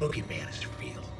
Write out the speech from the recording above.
boogeyman is real.